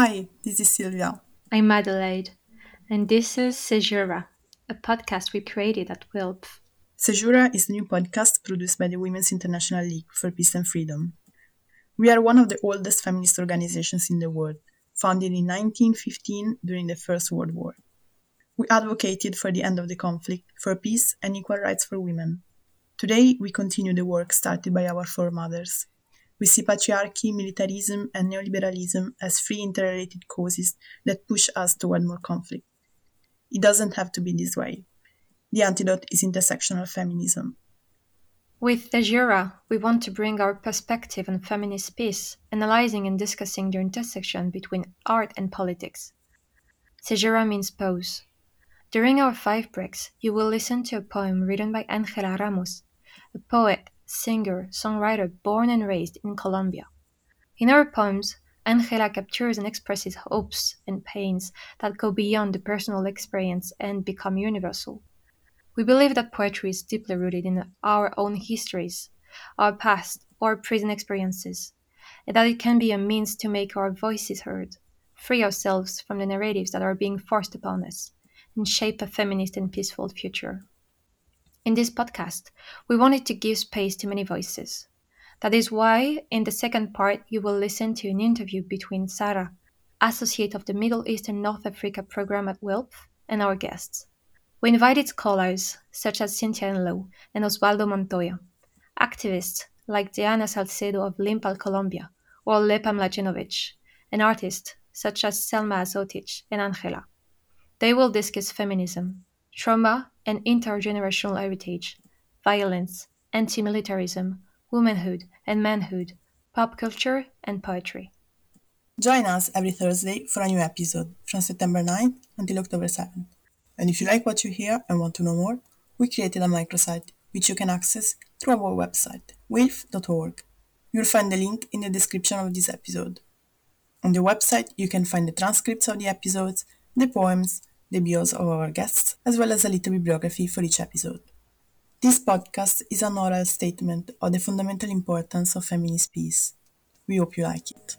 Hi, this is Sylvia. I'm Adelaide, and this is Sejura, a podcast we created at WILPF. Sejura is a new podcast produced by the Women's International League for Peace and Freedom. We are one of the oldest feminist organizations in the world, founded in 1915 during the First World War. We advocated for the end of the conflict, for peace and equal rights for women. Today, we continue the work started by our foremothers. We see patriarchy, militarism, and neoliberalism as three interrelated causes that push us toward more conflict. It doesn't have to be this way. The antidote is intersectional feminism. With Sejura, we want to bring our perspective on feminist peace, analyzing and discussing the intersection between art and politics. Sejura means pause. During our five breaks, you will listen to a poem written by Angela Ramos, a poet, singer, songwriter born and raised in Colombia. In her poems, Angela captures and expresses hopes and pains that go beyond the personal experience and become universal. We believe that poetry is deeply rooted in our own histories, our past, our present experiences, and that it can be a means to make our voices heard, free ourselves from the narratives that are being forced upon us, and shape a feminist and peaceful future. In this podcast, we wanted to give space to many voices. That is why, in the second part, you will listen to an interview between Sarah, associate of the Middle East and North Africa program at WILPF, and our guests. We invited scholars such as Cynthia Enloe and Oswaldo Montoya, activists like Diana Salcedo of Limpal, Colombia, or Lepa Mladenovic, and artists such as Selma Azotic and Angela. They will discuss feminism, trauma and intergenerational heritage, violence, anti militarism, womanhood and manhood, pop culture, and poetry. Join us every Thursday for a new episode from September 9th until October 7th. And if you like what you hear and want to know more, we created a microsite which you can access through our website, wilpf.org. You'll find the link in the description of this episode. On the website, you can find the transcripts of the episodes, the poems, bios of our guests, as well as a little bibliography for each episode. This podcast is an oral statement of the fundamental importance of feminist peace. We hope you like it.